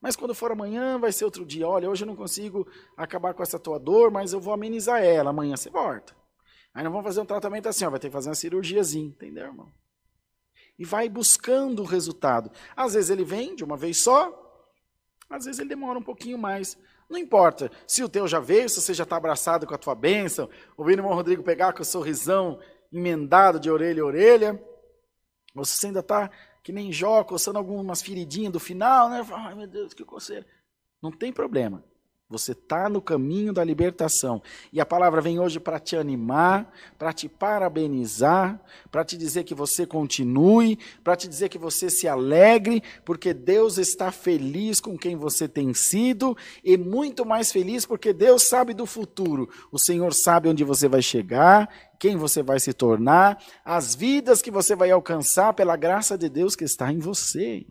Mas quando for amanhã, vai ser outro dia. Olha, hoje eu não consigo acabar com essa tua dor, mas eu vou amenizar ela. Amanhã você volta. Aí nós vamos fazer um tratamento assim, ó, vai ter que fazer uma cirurgiazinha, entendeu, irmão? E vai buscando o resultado. Às vezes ele vem de uma vez só, às vezes ele demora um pouquinho mais. Não importa se o teu já veio, se você já está abraçado com a tua bênção, ouvindo o irmão Rodrigo pegar com o sorrisão emendado de orelha a orelha, você ainda está que nem Jó, coçando algumas feridinhas do final, né? Ai meu Deus, que coceira. Não tem problema. Você está no caminho da libertação. E a palavra vem hoje para te animar, para te parabenizar, para te dizer que você continue, para te dizer que você se alegre, porque Deus está feliz com quem você tem sido e muito mais feliz porque Deus sabe do futuro. O Senhor sabe onde você vai chegar, quem você vai se tornar, as vidas que você vai alcançar pela graça de Deus que está em você.